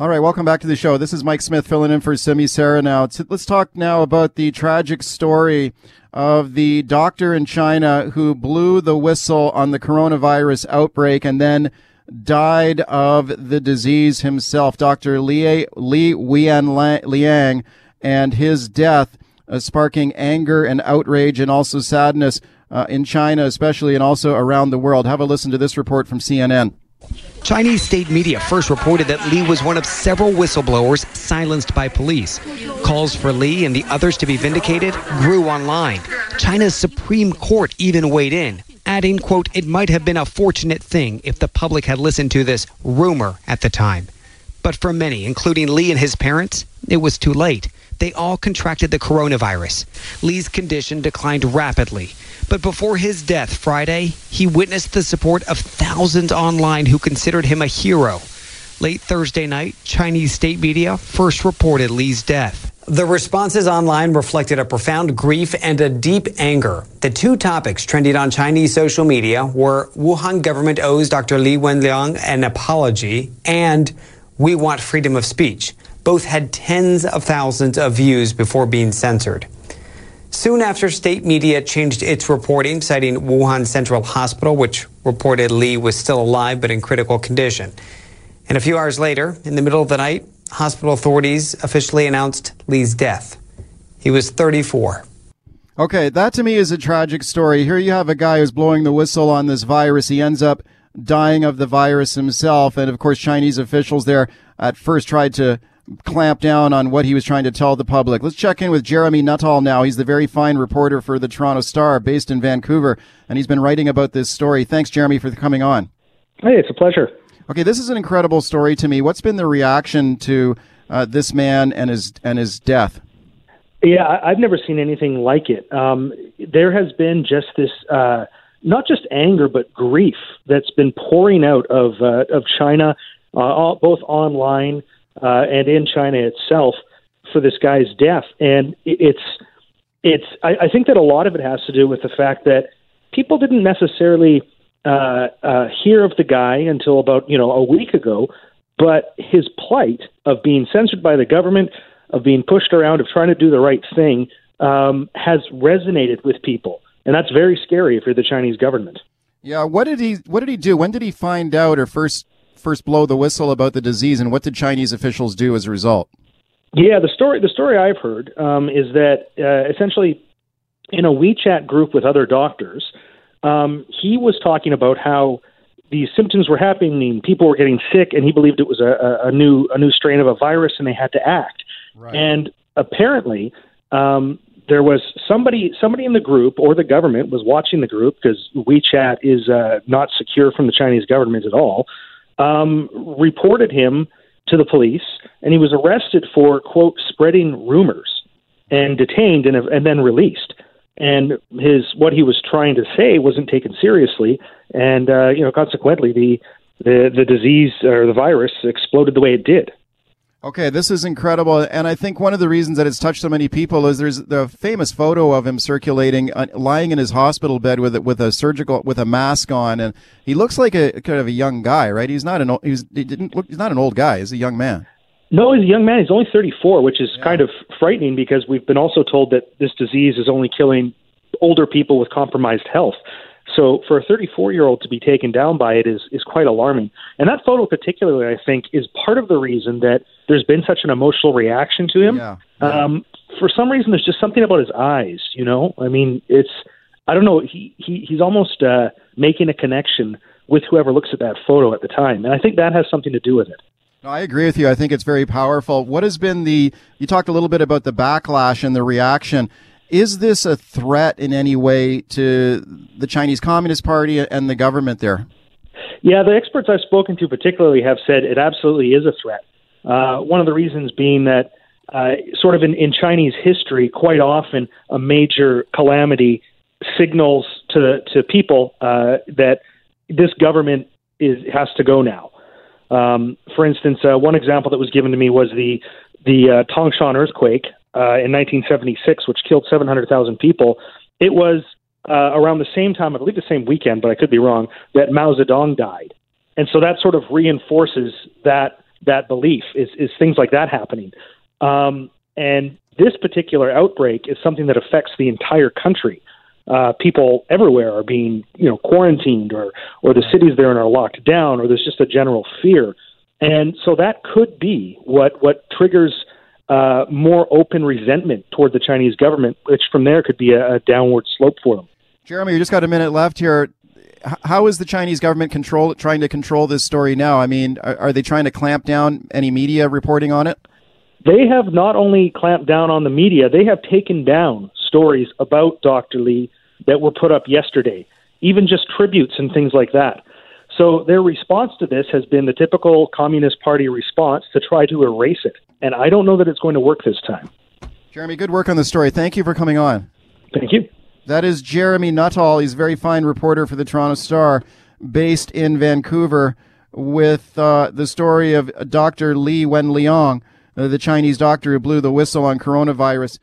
All right, welcome back to the show. This is Mike Smith filling in for Simi Sara now. Let's talk now about the tragic story of the doctor in China who blew the whistle on the coronavirus outbreak and then died of the disease himself. Dr. Li, Li Wenliang and his death uh, sparking anger and outrage and also sadness uh, in China, especially, and also around the world. Have a listen to this report from CNN. Chinese state media first reported that Li was one of several whistleblowers silenced by police. Calls for Li and the others to be vindicated grew online. China's Supreme Court even weighed in, adding, quote, it might have been a fortunate thing if the public had listened to this rumor at the time. But for many, including Li and his parents, it was too late. They all contracted the coronavirus. Li's condition declined rapidly. But before his death Friday, he witnessed the support of thousands online who considered him a hero. Late Thursday night, Chinese state media first reported Li's death. The responses online reflected a profound grief and a deep anger. The two topics trending on Chinese social media were Wuhan government owes Dr. Li Wenliang an apology and we want freedom of speech. Both had tens of thousands of views before being censored. Soon after, state media changed its reporting, citing Wuhan Central Hospital, which reported Li was still alive but in critical condition. And a few hours later, in the middle of the night, hospital authorities officially announced Li's death. He was 34. Okay, that to me is a tragic story. Here you have a guy who's blowing the whistle on this virus. He ends up dying of the virus himself. And of course, Chinese officials there at first tried to clamp down on what he was trying to tell the public. Let's check in with Jeremy Nuttall now. He's the very fine reporter for the Toronto Star based in Vancouver, and he's been writing about this story. Thanks, Jeremy, for coming on. Hey, it's a pleasure. Okay, this is an incredible story to me. What's been the reaction to uh, this man and his and his death? Yeah, I've never seen anything like it. Um, there has been just this, uh, not just anger, but grief that's been pouring out of uh, of China, uh, all, both online uh, and in China itself for this guy's death. And it's it's I, I think that a lot of it has to do with the fact that people didn't necessarily uh, uh, hear of the guy until about you know a week ago, but his plight of being censored by the government, of being pushed around, of trying to do the right thing, um, has resonated with people, and that's very scary if you're the Chinese government. Yeah, what did he what did he do? When did he find out or first first blow the whistle about the disease, and what did Chinese officials do as a result? Yeah, the story the story I've heard um, is that uh, essentially in a WeChat group with other doctors, um, he was talking about how these symptoms were happening, people were getting sick, and he believed it was a, a new a new strain of a virus, and they had to act. Right. And apparently, um, there was somebody somebody in the group or the government was watching the group because WeChat is uh, not secure from the Chinese government at all um, reported him to the police, and he was arrested for quote spreading rumors and detained and, and then released. And his what he was trying to say wasn't taken seriously, and uh, you know consequently the the the disease or the virus exploded the way it did. Okay, this is incredible, and I think one of the reasons that it's touched so many people is there's the famous photo of him circulating, uh, lying in his hospital bed with with a surgical with a mask on, and he looks like a kind of a young guy, right? He's not an old, he's he didn't look, he's not an old guy. He's a young man. No, he's a young man. He's only 34, which is yeah. kind of frightening because we've been also told that this disease is only killing older people with compromised health. So for a 34 year old to be taken down by it is is quite alarming. And that photo, particularly, I think, is part of the reason that there's been such an emotional reaction to him. Yeah. yeah. Um, for some reason, there's just something about his eyes. You know, I mean, it's I don't know. He he he's almost uh, making a connection with whoever looks at that photo at the time, and I think that has something to do with it. No, I agree with you. I think it's very powerful. What has been the? You talked a little bit about the backlash and the reaction. Is this a threat in any way to the Chinese Communist Party and the government there? Yeah, the experts I've spoken to particularly have said it absolutely is a threat. Uh, one of the reasons being that, uh, sort of in, in Chinese history, quite often a major calamity signals to to people uh, that this government is has to go now. Um, for instance, uh, one example that was given to me was the the uh, Tangshan earthquake uh, in 1976, which killed 700,000 people, it was uh, around the same time, I believe the same weekend, but I could be wrong, that Mao Zedong died. And so that sort of reinforces that that belief is, is things like that happening. Um, and this particular outbreak is something that affects the entire country. Uh, people everywhere are being, you know, quarantined, or or the cities there are locked down, or there's just a general fear, and so that could be what what triggers uh, more open resentment toward the Chinese government, which from there could be a, a downward slope for them. Jeremy, you just got a minute left here. How is the Chinese government control trying to control this story now? I mean, are, are they trying to clamp down any media reporting on it? They have not only clamped down on the media, they have taken down stories about Dr. Li that were put up yesterday, even just tributes and things like that. So their response to this has been the typical Communist Party response to try to erase it. And I don't know that it's going to work this time. Jeremy, good work on the story. Thank you for coming on. Thank you. That is Jeremy Nuttall. He's a very fine reporter for the Toronto Star, based in Vancouver, with uh, the story of Dr. Li Wenliang, uh, the Chinese doctor who blew the whistle on coronavirus.